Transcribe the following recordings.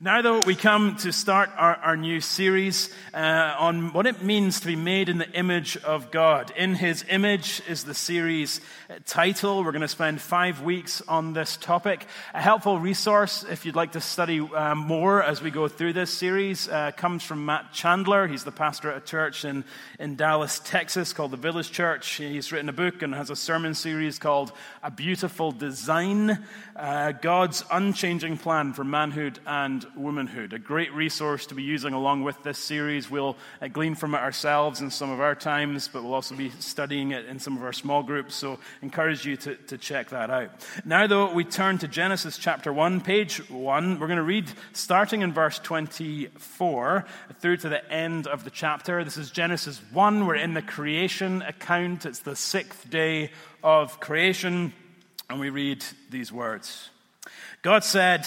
Now, though, we come to start our, our new series uh, on what it means to be made in the image of God. In His image is the series title. We're going to spend five weeks on this topic. A helpful resource, if you'd like to study uh, more as we go through this series, uh, comes from Matt Chandler. He's the pastor at a church in, in Dallas, Texas, called the Village Church. He's written a book and has a sermon series called A Beautiful Design uh, God's Unchanging Plan for Manhood and womanhood, a great resource to be using along with this series. We'll uh, glean from it ourselves in some of our times, but we'll also be studying it in some of our small groups, so encourage you to, to check that out. Now, though, we turn to Genesis chapter 1, page 1. We're going to read starting in verse 24 through to the end of the chapter. This is Genesis 1. We're in the creation account, it's the sixth day of creation, and we read these words. God said,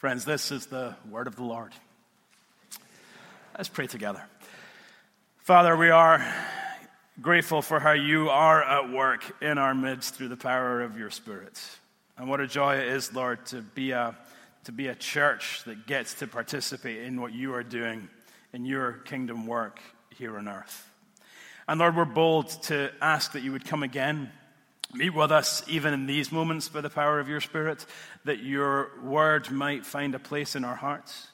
Friends, this is the word of the Lord. Let's pray together. Father, we are grateful for how you are at work in our midst through the power of your Spirit. And what a joy it is, Lord, to be a, to be a church that gets to participate in what you are doing in your kingdom work here on earth. And Lord, we're bold to ask that you would come again Meet with us even in these moments by the power of your Spirit, that your word might find a place in our hearts.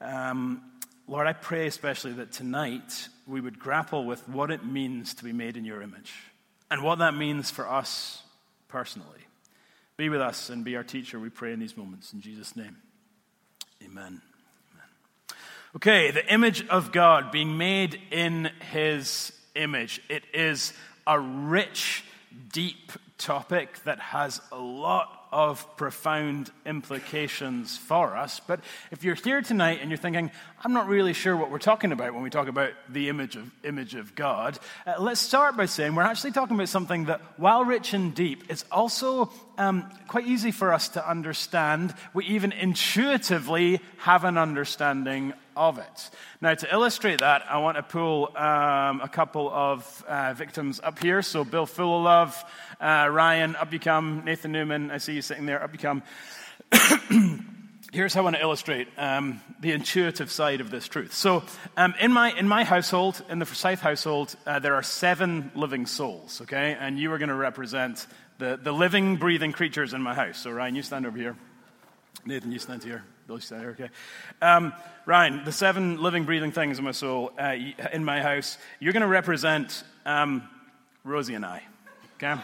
Um, Lord, I pray especially that tonight we would grapple with what it means to be made in your image and what that means for us personally. Be with us and be our teacher, we pray in these moments. In Jesus' name, amen. amen. Okay, the image of God being made in his image. It is a rich deep topic that has a lot of profound implications for us. But if you're here tonight and you're thinking, I'm not really sure what we're talking about when we talk about the image of, image of God, uh, let's start by saying we're actually talking about something that, while rich and deep, is also um, quite easy for us to understand. We even intuitively have an understanding of it. Now, to illustrate that, I want to pull um, a couple of uh, victims up here. So, Bill Fullalove, uh, Ryan, up you come. Nathan Newman, I see you sitting there, up you come. Here's how I want to illustrate um, the intuitive side of this truth. So, um, in, my, in my household, in the Forsyth household, uh, there are seven living souls, okay? And you are going to represent the, the living, breathing creatures in my house. So, Ryan, you stand over here. Nathan, you stand here. Bill, you stand here, okay? Um, Ryan, the seven living, breathing things in my soul, uh, in my house, you're going to represent um, Rosie and I, okay?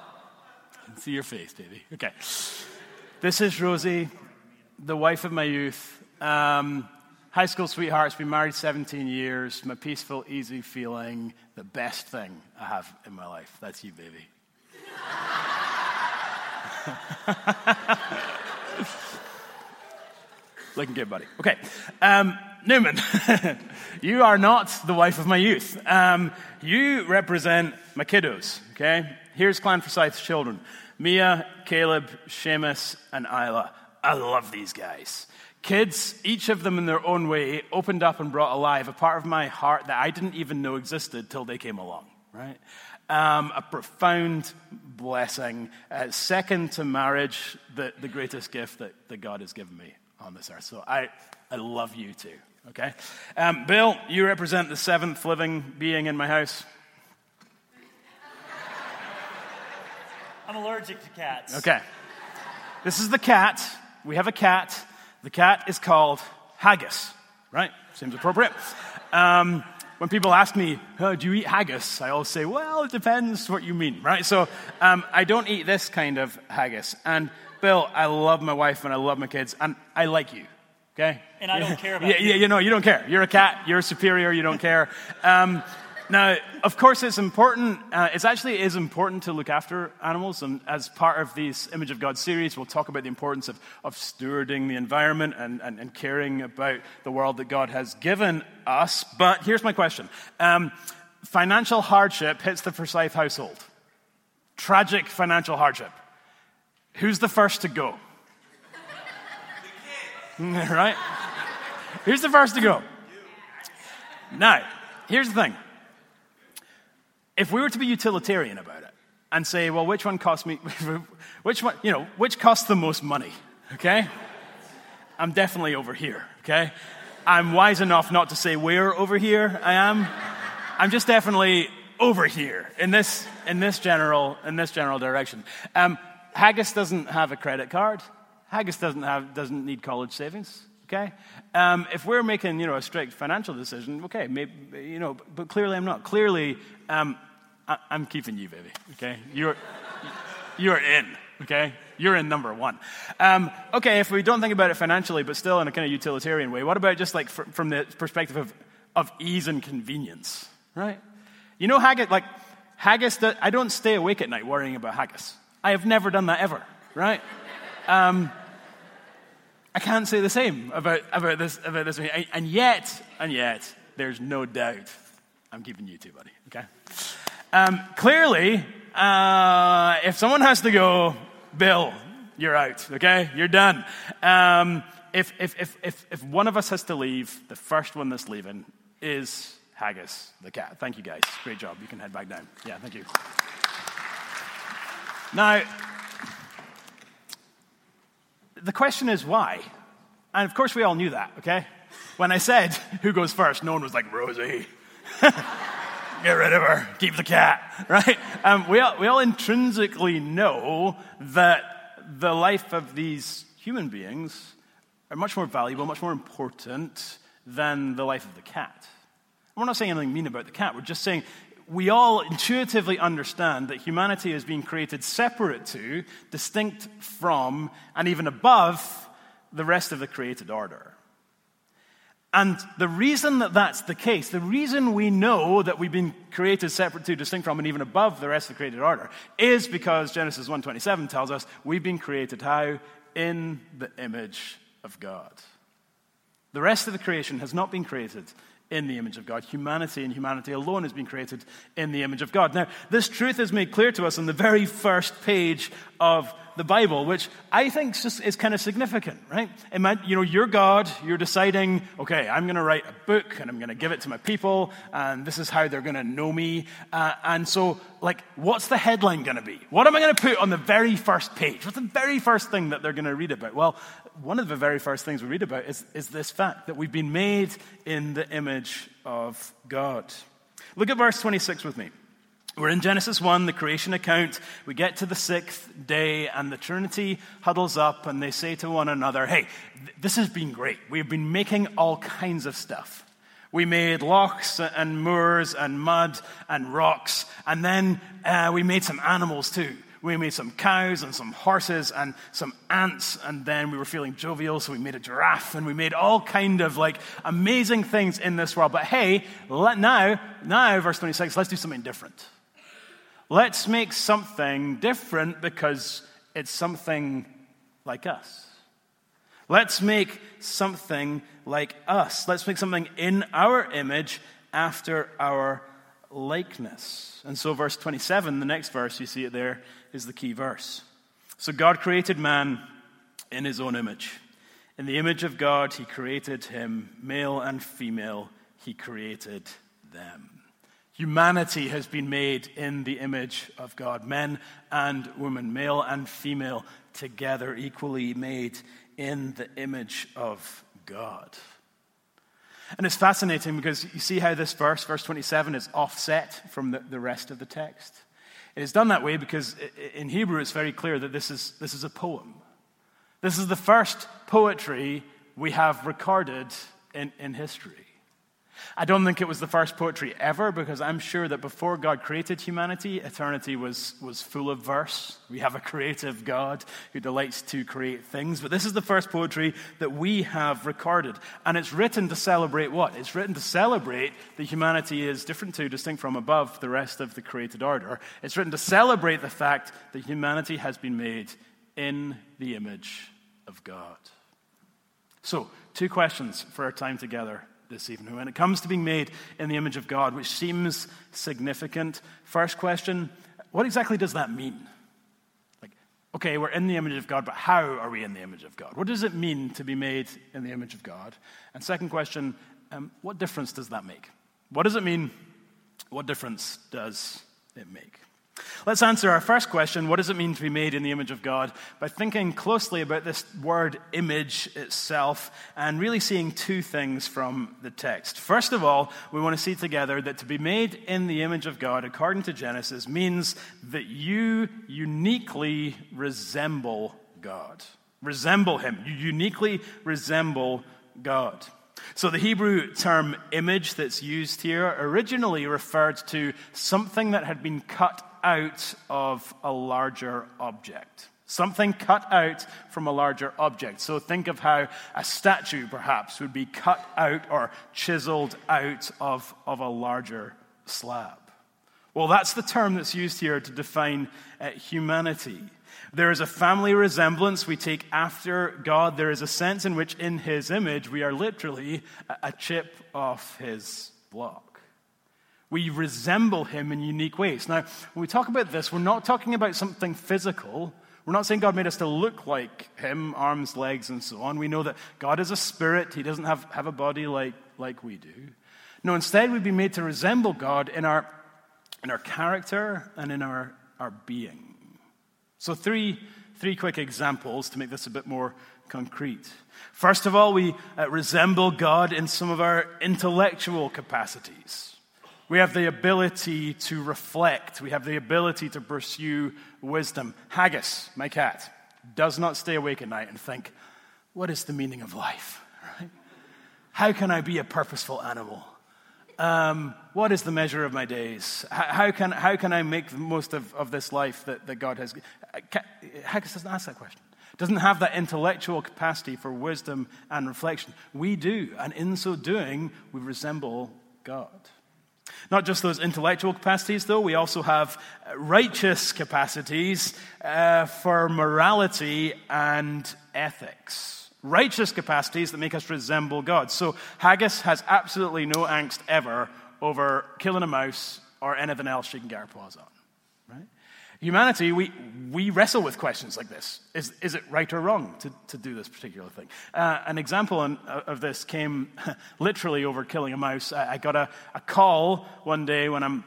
see your face, baby. Okay. This is Rosie, the wife of my youth. Um, high school sweetheart, been married 17 years. My peaceful, easy feeling, the best thing I have in my life. That's you, baby. Looking good, buddy. Okay. Um, Newman, you are not the wife of my youth. Um, you represent my kiddos, okay? Here's Clan Forsyth's children Mia, Caleb, Seamus, and Isla. I love these guys. Kids, each of them in their own way, opened up and brought alive a part of my heart that I didn't even know existed till they came along, right? Um, a profound blessing. Uh, second to marriage, the, the greatest gift that, that God has given me on this earth. So I, I love you too, okay? Um, Bill, you represent the seventh living being in my house. I'm allergic to cats. Okay. This is the cat. We have a cat. The cat is called haggis, right? Seems appropriate. Um, when people ask me, oh, do you eat haggis? I always say, well, it depends what you mean, right? So um, I don't eat this kind of haggis. And Bill, I love my wife and I love my kids, and I like you, okay? And I don't care about yeah, you. Yeah, you know, you don't care. You're a cat, you're superior, you don't care. Um, now, of course, it's important, uh, it's actually is important to look after animals. And as part of this Image of God series, we'll talk about the importance of, of stewarding the environment and, and, and caring about the world that God has given us. But here's my question um, Financial hardship hits the Forsyth household. Tragic financial hardship. Who's the first to go? right? Who's the first to go? Now, here's the thing if we were to be utilitarian about it and say, well, which one costs me, which one, you know, which costs the most money, okay? I'm definitely over here, okay? I'm wise enough not to say where over here I am. I'm just definitely over here in this, in this general, in this general direction. Um, Haggis doesn't have a credit card. Haggis doesn't have, doesn't need college savings. Okay? Um, if we're making, you know, a strict financial decision, okay, maybe, you know, but clearly I'm not. Clearly, um, I, am keeping you, baby. Okay, you're you're in. Okay, you're in number one. Um, okay, if we don't think about it financially, but still in a kind of utilitarian way, what about just like fr- from the perspective of of ease and convenience, right? You know, haggis like haggis. I don't stay awake at night worrying about haggis. I have never done that ever, right? Um, I can't say the same about, about this, about this. And yet, and yet, there's no doubt I'm keeping you too, buddy, okay? Um, clearly, uh, if someone has to go, Bill, you're out, okay? You're done. Um, if, if, if, if, if one of us has to leave, the first one that's leaving is Haggis, the cat. Thank you, guys. Great job. You can head back down. Yeah, thank you. Now, the question is why? And of course, we all knew that, okay? When I said, who goes first, no one was like, Rosie. get rid of her, keep the cat, right? Um, we, all, we all intrinsically know that the life of these human beings are much more valuable, much more important than the life of the cat. We're not saying anything mean about the cat, we're just saying we all intuitively understand that humanity is being created separate to, distinct from, and even above the rest of the created order. And the reason that that's the case, the reason we know that we've been created separate to, distinct from, and even above the rest of the created order, is because Genesis 1.27 tells us we've been created how? In the image of God. The rest of the creation has not been created in the image of God. Humanity and humanity alone has been created in the image of God. Now, this truth is made clear to us on the very first page of the Bible, which I think is, is kind of significant, right? you know, you're God, you're deciding, okay, I'm going to write a book and I'm going to give it to my people, and this is how they're going to know me. Uh, and so, like, what's the headline going to be? What am I going to put on the very first page? What's the very first thing that they're going to read about? Well, one of the very first things we read about is, is this fact that we've been made in the image of God. Look at verse 26 with me. We're in Genesis 1, the creation account. We get to the sixth day, and the Trinity huddles up and they say to one another, Hey, th- this has been great. We've been making all kinds of stuff. We made lochs and moors and mud and rocks, and then uh, we made some animals too. We made some cows and some horses and some ants, and then we were feeling jovial, so we made a giraffe, and we made all kind of like amazing things in this world. But hey, let, now, now, verse 26, let's do something different. Let's make something different because it's something like us. Let's make something like us. Let's make something in our image after our likeness. And so, verse 27, the next verse, you see it there, is the key verse. So, God created man in his own image. In the image of God, he created him, male and female, he created them. Humanity has been made in the image of God, men and women, male and female, together, equally made in the image of God. And it's fascinating because you see how this verse, verse 27, is offset from the, the rest of the text. It is done that way because in Hebrew it's very clear that this is, this is a poem. This is the first poetry we have recorded in, in history. I don't think it was the first poetry ever because I'm sure that before God created humanity, eternity was, was full of verse. We have a creative God who delights to create things. But this is the first poetry that we have recorded. And it's written to celebrate what? It's written to celebrate that humanity is different to, distinct from, above the rest of the created order. It's written to celebrate the fact that humanity has been made in the image of God. So, two questions for our time together this evening. When it comes to being made in the image of God, which seems significant, first question what exactly does that mean? Like, okay, we're in the image of God, but how are we in the image of God? What does it mean to be made in the image of God? And second question, um, what difference does that make? What does it mean? What difference does it make? Let's answer our first question what does it mean to be made in the image of God? by thinking closely about this word image itself and really seeing two things from the text. First of all, we want to see together that to be made in the image of God, according to Genesis, means that you uniquely resemble God. Resemble Him. You uniquely resemble God. So, the Hebrew term image that's used here originally referred to something that had been cut out of a larger object. Something cut out from a larger object. So think of how a statue, perhaps, would be cut out or chiseled out of, of a larger slab. Well, that's the term that's used here to define uh, humanity. There is a family resemblance we take after God. There is a sense in which, in His image, we are literally a, a chip off His block. We resemble him in unique ways. Now, when we talk about this, we're not talking about something physical. We're not saying God made us to look like him, arms, legs, and so on. We know that God is a spirit, he doesn't have, have a body like, like we do. No, instead, we've been made to resemble God in our, in our character and in our, our being. So, three, three quick examples to make this a bit more concrete. First of all, we uh, resemble God in some of our intellectual capacities. We have the ability to reflect. We have the ability to pursue wisdom. Haggis, my cat, does not stay awake at night and think, what is the meaning of life? Right? How can I be a purposeful animal? Um, what is the measure of my days? How, can, how can I make the most of, of this life that, that God has? Haggis doesn't ask that question. Doesn't have that intellectual capacity for wisdom and reflection. We do, and in so doing, we resemble God. Not just those intellectual capacities, though, we also have righteous capacities uh, for morality and ethics. Righteous capacities that make us resemble God. So Haggis has absolutely no angst ever over killing a mouse or anything else she can get her paws on. Humanity, we, we wrestle with questions like this. Is, is it right or wrong to, to do this particular thing? Uh, an example uh, of this came literally over killing a mouse. I, I got a, a call one day when I'm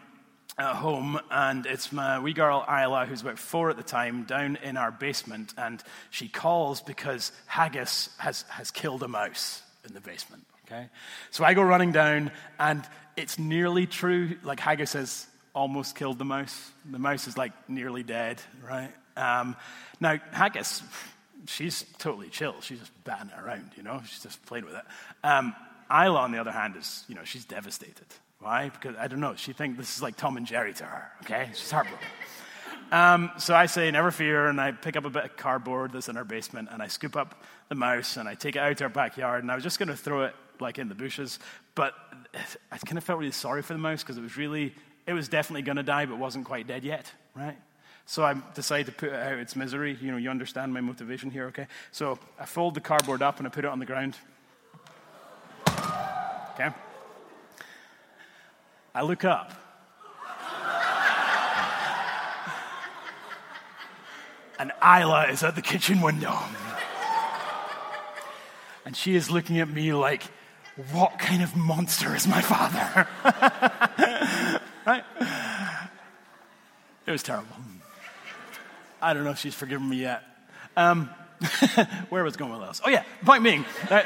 at home, and it's my wee girl Isla, who's about four at the time, down in our basement, and she calls because Haggis has, has killed a mouse in the basement. Okay? So I go running down, and it's nearly true. Like Haggis has almost killed the mouse. The mouse is like nearly dead, right? Um, now, Haggis, she's totally chill. She's just batting it around, you know? She's just playing with it. Um, Isla, on the other hand, is, you know, she's devastated. Why? Because, I don't know, she thinks this is like Tom and Jerry to her, okay? She's heartbroken. Um, so I say, never fear, and I pick up a bit of cardboard that's in our basement, and I scoop up the mouse, and I take it out to our backyard, and I was just going to throw it like in the bushes, but I kind of felt really sorry for the mouse because it was really it was definitely going to die, but wasn't quite dead yet, right? So I decided to put it out its misery. You know, you understand my motivation here, okay? So I fold the cardboard up and I put it on the ground. Okay? I look up. and Isla is at the kitchen window. And she is looking at me like, what kind of monster is my father? right? It was terrible. I don't know if she's forgiven me yet. Um, where was going with this? Oh, yeah, point being, that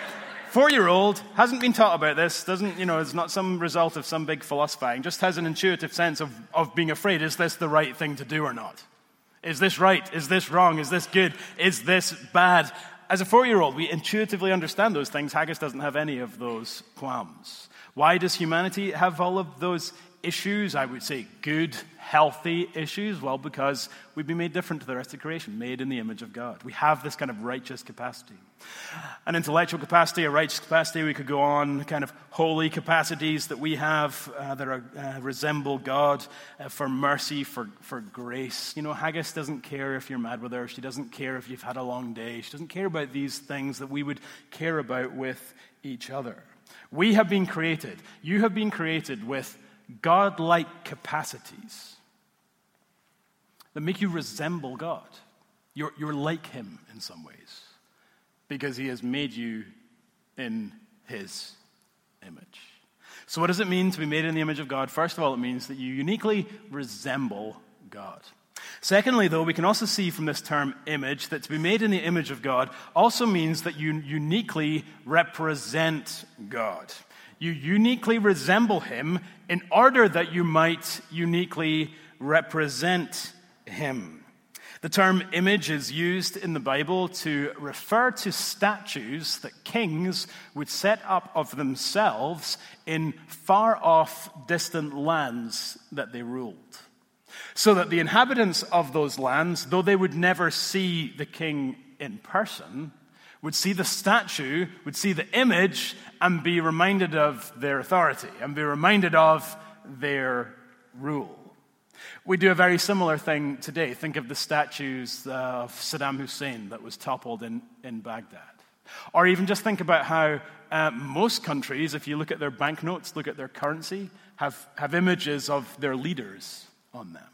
four year old hasn't been taught about this, doesn't, you know, it's not some result of some big philosophizing, just has an intuitive sense of, of being afraid is this the right thing to do or not? Is this right? Is this wrong? Is this good? Is this bad? As a four year old, we intuitively understand those things. Haggis doesn't have any of those qualms. Why does humanity have all of those issues? I would say good, healthy issues. Well, because we've been made different to the rest of creation, made in the image of God. We have this kind of righteous capacity. An intellectual capacity, a righteous capacity, we could go on, kind of holy capacities that we have uh, that are, uh, resemble God uh, for mercy, for, for grace. You know, Haggis doesn't care if you're mad with her. She doesn't care if you've had a long day. She doesn't care about these things that we would care about with each other. We have been created. You have been created with God-like capacities that make you resemble God. You're, you're like Him in some ways because He has made you in His image. So, what does it mean to be made in the image of God? First of all, it means that you uniquely resemble God. Secondly, though, we can also see from this term image that to be made in the image of God also means that you uniquely represent God. You uniquely resemble him in order that you might uniquely represent him. The term image is used in the Bible to refer to statues that kings would set up of themselves in far off, distant lands that they ruled. So that the inhabitants of those lands, though they would never see the king in person, would see the statue, would see the image, and be reminded of their authority and be reminded of their rule. We do a very similar thing today. Think of the statues of Saddam Hussein that was toppled in, in Baghdad. Or even just think about how uh, most countries, if you look at their banknotes, look at their currency, have, have images of their leaders on them.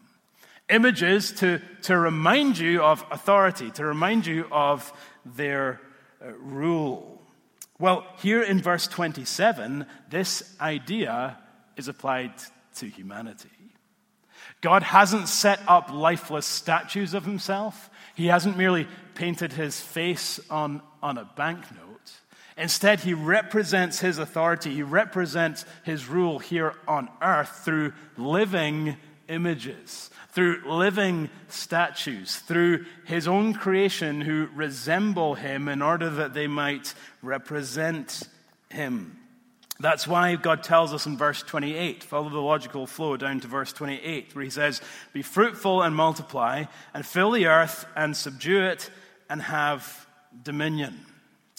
Images to, to remind you of authority, to remind you of their uh, Uh, rule. Well, here in verse 27, this idea is applied to humanity. God hasn't set up lifeless statues of himself. He hasn't merely painted his face on, on a banknote. Instead, he represents his authority, he represents his rule here on earth through living images, through living statues, through his own creation who resemble him in order that they might represent him. That's why God tells us in verse 28, follow the logical flow down to verse 28, where he says, Be fruitful and multiply, and fill the earth and subdue it, and have dominion.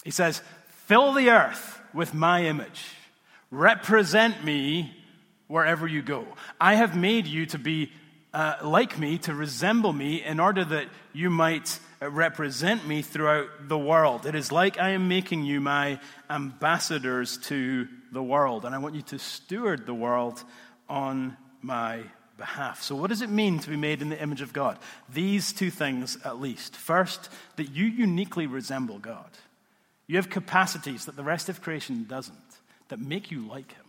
He says, Fill the earth with my image. Represent me wherever you go. I have made you to be uh, like me, to resemble me, in order that you might represent me throughout the world. It is like I am making you my ambassadors to the world, and I want you to steward the world on my behalf. So, what does it mean to be made in the image of God? These two things, at least. First, that you uniquely resemble God. You have capacities that the rest of creation doesn't, that make you like Him.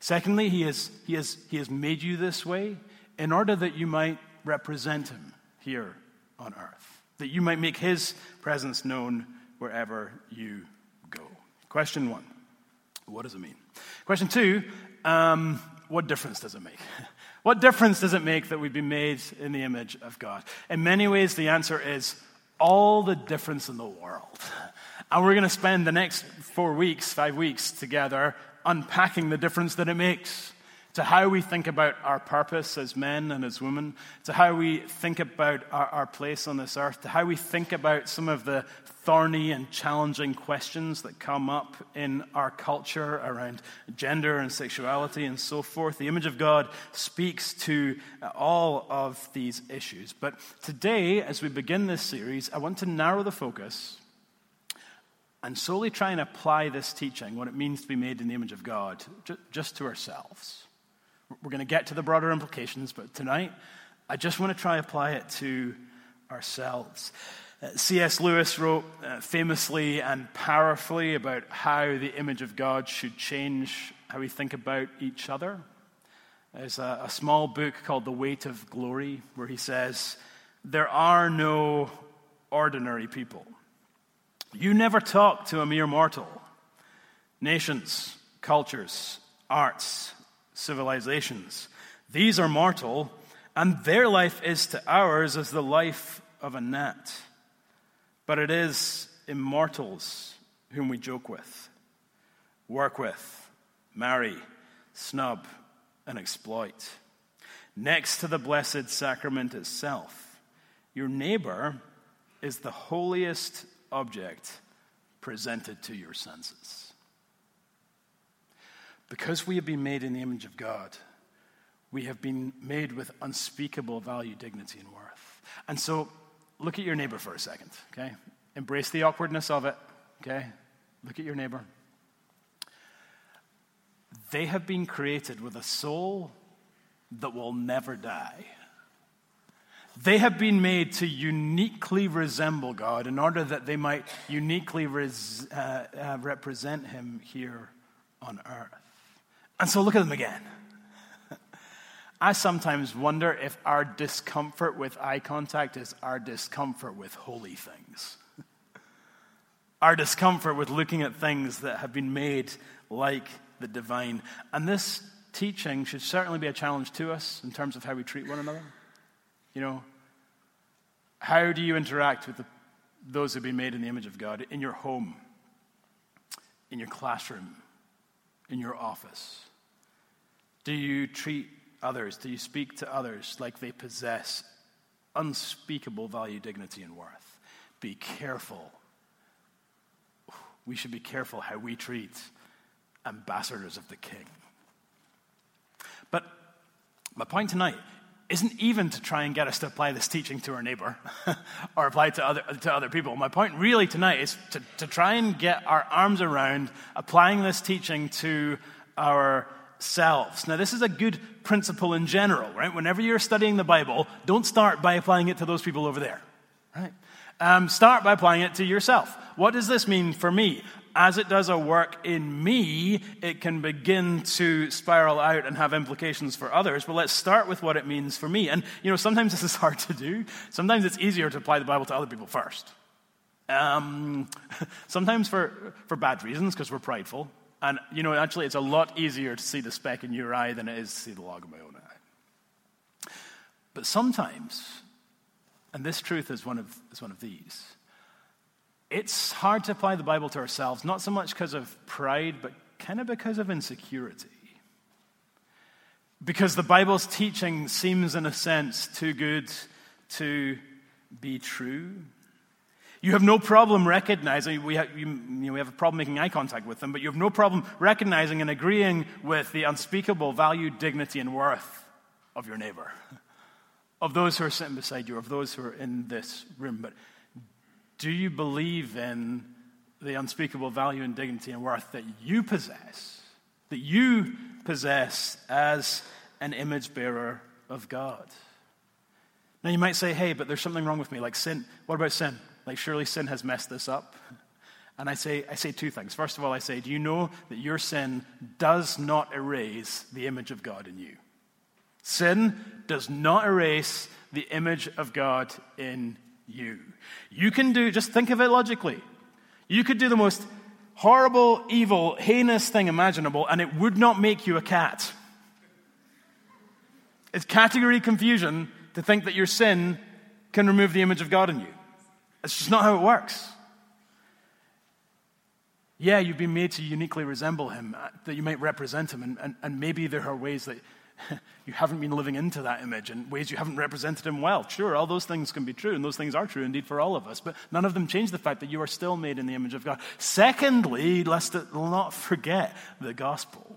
Secondly, he has, he, has, he has made you this way in order that you might represent Him here on earth, that you might make His presence known wherever you go. Question one What does it mean? Question two um, What difference does it make? What difference does it make that we've been made in the image of God? In many ways, the answer is all the difference in the world. And we're going to spend the next four weeks, five weeks together unpacking the difference that it makes to how we think about our purpose as men and as women, to how we think about our, our, place on this earth, to how we think about some of the thorny and challenging questions that come up in our culture around gender and sexuality and so forth. The image of God speaks to all of these issues. But today, as we begin this series, I want to narrow the focus and solely try and apply this teaching, what it means to be made in the image of God, just to ourselves. We're going to get to the broader implications, but tonight I just want to try apply it to ourselves. Uh, C.S. Lewis wrote uh, famously and powerfully about how the image of God should change how we think about each other. There's a, a small book called The Weight of Glory where he says, There are no ordinary people. You never talk to a mere mortal. Nations, cultures, arts, civilizations, these are mortal, and their life is to ours as the life of a gnat. But it is immortals whom we joke with, work with, marry, snub, and exploit. Next to the Blessed Sacrament itself, your neighbor is the holiest object presented to your senses. Because we have been made in the image of God, we have been made with unspeakable value, dignity, and worth. And so, look at your neighbor for a second, okay? Embrace the awkwardness of it, okay? Look at your neighbor. They have been created with a soul that will never die. They have been made to uniquely resemble God in order that they might uniquely res, uh, uh, represent Him here on earth. And so look at them again. I sometimes wonder if our discomfort with eye contact is our discomfort with holy things. our discomfort with looking at things that have been made like the divine. And this teaching should certainly be a challenge to us in terms of how we treat one another. You know, how do you interact with the, those who've been made in the image of God in your home, in your classroom, in your office? Do you treat others? Do you speak to others like they possess unspeakable value, dignity, and worth? Be careful. We should be careful how we treat ambassadors of the king. But my point tonight isn't even to try and get us to apply this teaching to our neighbor or apply it to other, to other people. My point really tonight is to, to try and get our arms around applying this teaching to ourselves. Now, this is a good principle in general, right? Whenever you're studying the Bible, don't start by applying it to those people over there, right? Um, start by applying it to yourself. What does this mean for me? as it does a work in me, it can begin to spiral out and have implications for others. But let's start with what it means for me. And, you know, sometimes this is hard to do. Sometimes it's easier to apply the Bible to other people first. Um, sometimes for, for bad reasons, because we're prideful. And, you know, actually, it's a lot easier to see the speck in your eye than it is to see the log in my own eye. But sometimes, and this truth is one of, is one of these it's hard to apply the Bible to ourselves, not so much because of pride, but kind of because of insecurity. Because the Bible's teaching seems, in a sense, too good to be true. You have no problem recognizing, we have, you, you know, we have a problem making eye contact with them, but you have no problem recognizing and agreeing with the unspeakable value, dignity, and worth of your neighbor, of those who are sitting beside you, of those who are in this room. But do you believe in the unspeakable value and dignity and worth that you possess, that you possess as an image bearer of God? Now, you might say, hey, but there's something wrong with me, like sin. What about sin? Like, surely sin has messed this up. And I say, I say two things. First of all, I say, do you know that your sin does not erase the image of God in you? Sin does not erase the image of God in you. You can do, just think of it logically. You could do the most horrible, evil, heinous thing imaginable, and it would not make you a cat. It's category confusion to think that your sin can remove the image of God in you. It's just not how it works. Yeah, you've been made to uniquely resemble Him, uh, that you might represent Him, and, and, and maybe there are ways that you haven't been living into that image and ways you haven't represented him well. Sure, all those things can be true, and those things are true indeed for all of us, but none of them change the fact that you are still made in the image of God. Secondly, lest it not forget the gospel.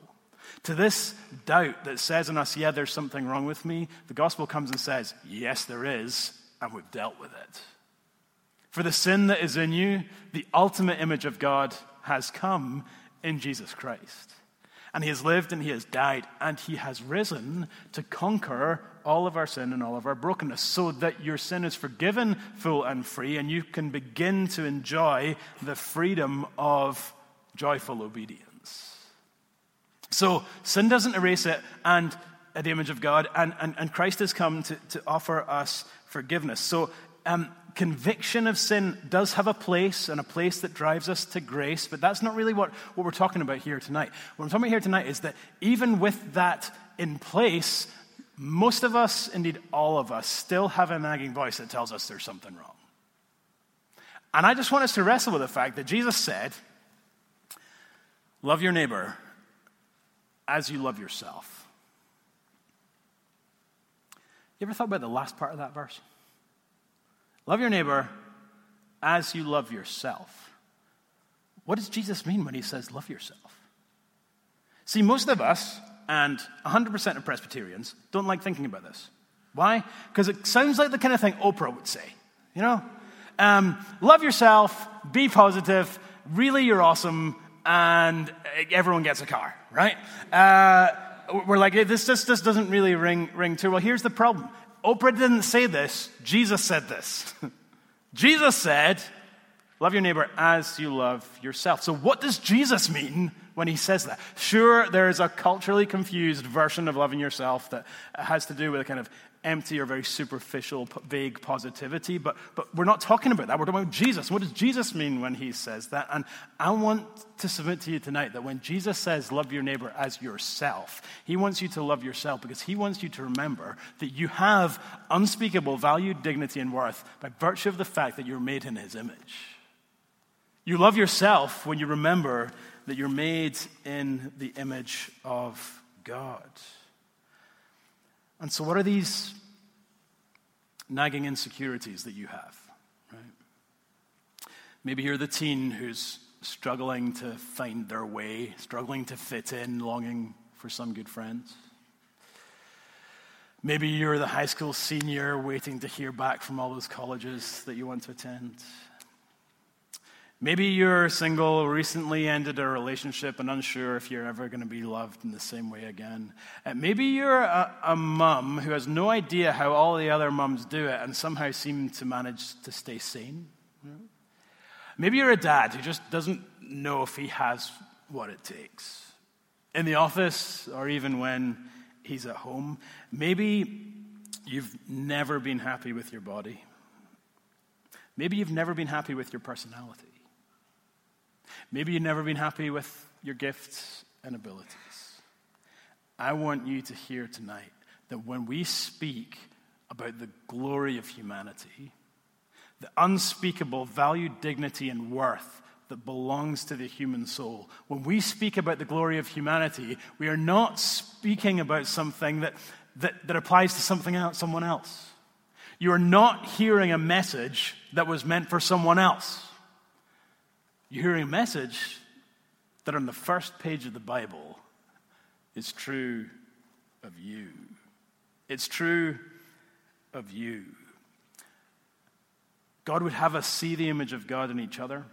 To this doubt that says in us, yeah, there's something wrong with me, the gospel comes and says, yes, there is, and we've dealt with it. For the sin that is in you, the ultimate image of God has come in Jesus Christ. And he has lived and he has died and he has risen to conquer all of our sin and all of our brokenness so that your sin is forgiven full and free and you can begin to enjoy the freedom of joyful obedience. So sin doesn't erase it and the image of God, and, and, and Christ has come to, to offer us forgiveness. So um, conviction of sin does have a place and a place that drives us to grace, but that's not really what, what we're talking about here tonight. What I'm talking about here tonight is that even with that in place, most of us, indeed all of us, still have a nagging voice that tells us there's something wrong. And I just want us to wrestle with the fact that Jesus said, Love your neighbor as you love yourself. You ever thought about the last part of that verse? Love your neighbor as you love yourself. What does Jesus mean when he says love yourself? See, most of us, and 100% of Presbyterians, don't like thinking about this. Why? Because it sounds like the kind of thing Oprah would say. You know? Um, love yourself, be positive, really you're awesome, and everyone gets a car, right? Uh, we're like, this just, this doesn't really ring, ring true. Well, here's the problem Oprah didn't say this, Jesus said this. Jesus said, Love your neighbor as you love yourself. So, what does Jesus mean when he says that? Sure, there's a culturally confused version of loving yourself that has to do with a kind of empty or very superficial, vague positivity, but, but we're not talking about that. We're talking about Jesus. What does Jesus mean when he says that? And I want to submit to you tonight that when Jesus says, love your neighbor as yourself, he wants you to love yourself because he wants you to remember that you have unspeakable value, dignity, and worth by virtue of the fact that you're made in his image. You love yourself when you remember that you're made in the image of God. And so, what are these nagging insecurities that you have? Right? Maybe you're the teen who's struggling to find their way, struggling to fit in, longing for some good friends. Maybe you're the high school senior waiting to hear back from all those colleges that you want to attend. Maybe you're single, recently ended a relationship, and unsure if you're ever going to be loved in the same way again. And maybe you're a, a mum who has no idea how all the other mums do it and somehow seem to manage to stay sane. Maybe you're a dad who just doesn't know if he has what it takes. In the office, or even when he's at home. Maybe you've never been happy with your body. Maybe you've never been happy with your personality. Maybe you've never been happy with your gifts and abilities. I want you to hear tonight that when we speak about the glory of humanity, the unspeakable value, dignity, and worth that belongs to the human soul. When we speak about the glory of humanity, we are not speaking about something that, that, that applies to something else, someone else. You are not hearing a message that was meant for someone else. You're hearing a message that on the first page of the Bible is true of you. It's true of you. God would have us see the image of God in each other,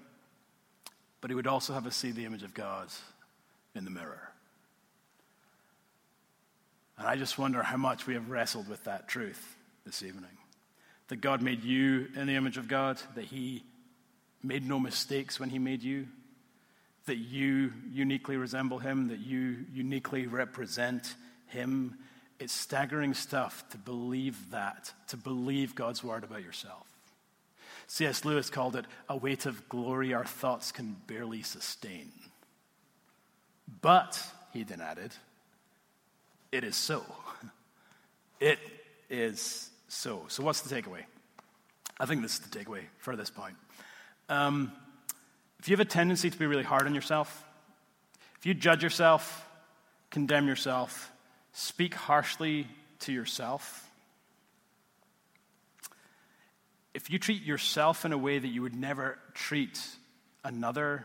but He would also have us see the image of God in the mirror. And I just wonder how much we have wrestled with that truth this evening. That God made you in the image of God, that He made no mistakes when he made you, that you uniquely resemble him, that you uniquely represent him. It's staggering stuff to believe that, to believe God's word about yourself. C.S. Lewis called it a weight of glory our thoughts can barely sustain. But, he then added, it is so. It is so. So, what's the takeaway? I think this is the takeaway for this point. Um, if you have a tendency to be really hard on yourself, if you judge yourself, condemn yourself, speak harshly to yourself, if you treat yourself in a way that you would never treat another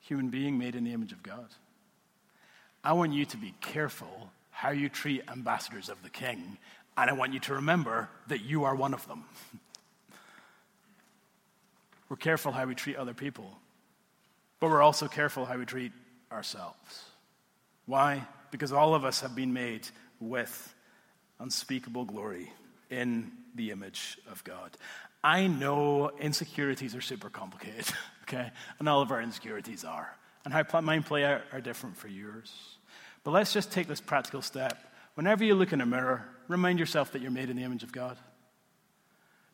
human being made in the image of God, I want you to be careful how you treat ambassadors of the king, and I want you to remember that you are one of them. We're careful how we treat other people, but we're also careful how we treat ourselves. Why? Because all of us have been made with unspeakable glory in the image of God. I know insecurities are super complicated, okay? And all of our insecurities are. And how mine play out are different for yours. But let's just take this practical step. Whenever you look in a mirror, remind yourself that you're made in the image of God.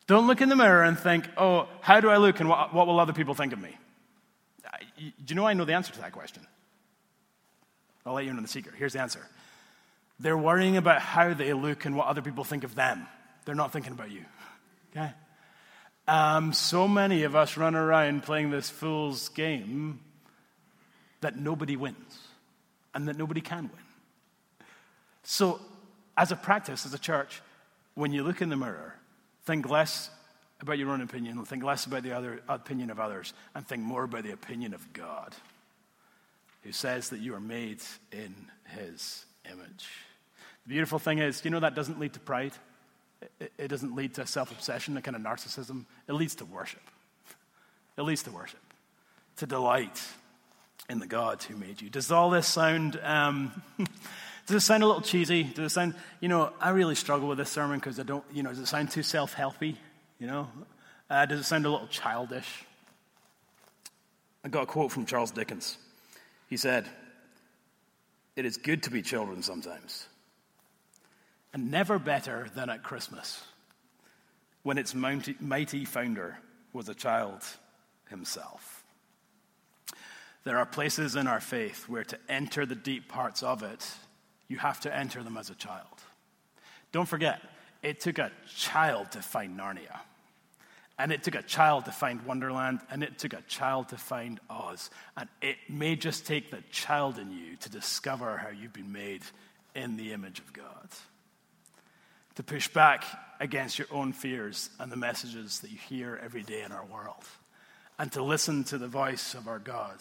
Don't look in the mirror and think, oh, how do I look and what, what will other people think of me? Do you know I know the answer to that question? I'll let you know the secret. Here's the answer. They're worrying about how they look and what other people think of them. They're not thinking about you. Okay? Um, so many of us run around playing this fool's game that nobody wins and that nobody can win. So, as a practice, as a church, when you look in the mirror, think less about your own opinion, think less about the other opinion of others, and think more about the opinion of God, who says that you are made in his image. The beautiful thing is, you know that doesn't lead to pride. It, doesn't lead to self obsession, a kind of narcissism. It leads to worship. It leads to worship, to delight in the God who made you. Does all this sound. Um, does it sound a little cheesy? Does it sound, you know, I really struggle with this sermon because I don't, you know, does it sound too self helpy? You know? Uh, does it sound a little childish? I got a quote from Charles Dickens. He said, It is good to be children sometimes, and never better than at Christmas, when its mighty founder was a child himself. There are places in our faith where to enter the deep parts of it, you have to enter them as a child. Don't forget, it took a child to find Narnia. And it took a child to find Wonderland, and it took a child to find Oz. And it may just take the child in you to discover how you've been made in the image of God. To push back against your own fears and the messages that you hear every day in our world. And to listen to the voice of our God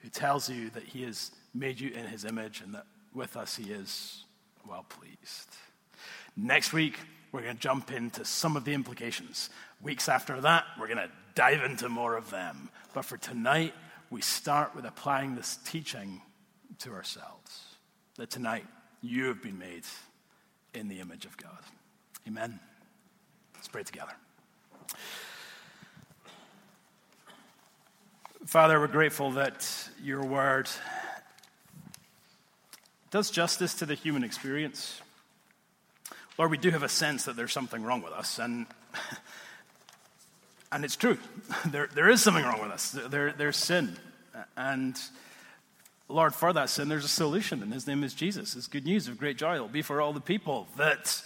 who tells you that He has made you in His image and that with us He is well pleased. Next week, we're going to jump into some of the implications. Weeks after that, we're going to dive into more of them. But for tonight, we start with applying this teaching to ourselves. That tonight, you have been made in the image of God. Amen. Let's pray together. Father, we're grateful that your word does justice to the human experience. Lord, we do have a sense that there's something wrong with us, and, and it's true. There, there is something wrong with us. There, there's sin. And Lord, for that sin, there's a solution, and his name is Jesus. It's good news of great joy. It'll be for all the people that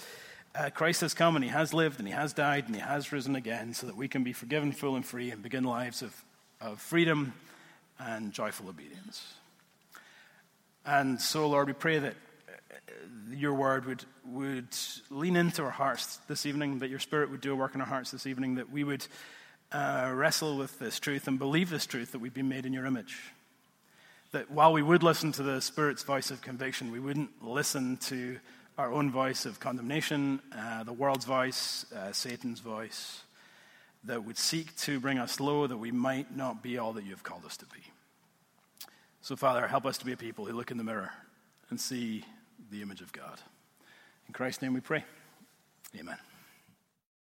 uh, Christ has come and he has lived and he has died and he has risen again so that we can be forgiven full and free and begin lives of, of freedom and joyful obedience. And so, Lord, we pray that your word would, would lean into our hearts this evening, that your spirit would do a work in our hearts this evening, that we would uh, wrestle with this truth and believe this truth that we've been made in your image. That while we would listen to the Spirit's voice of conviction, we wouldn't listen to our own voice of condemnation, uh, the world's voice, uh, Satan's voice, that would seek to bring us low, that we might not be all that you have called us to be. So, Father, help us to be a people who look in the mirror and see the image of God. In Christ's name we pray. Amen.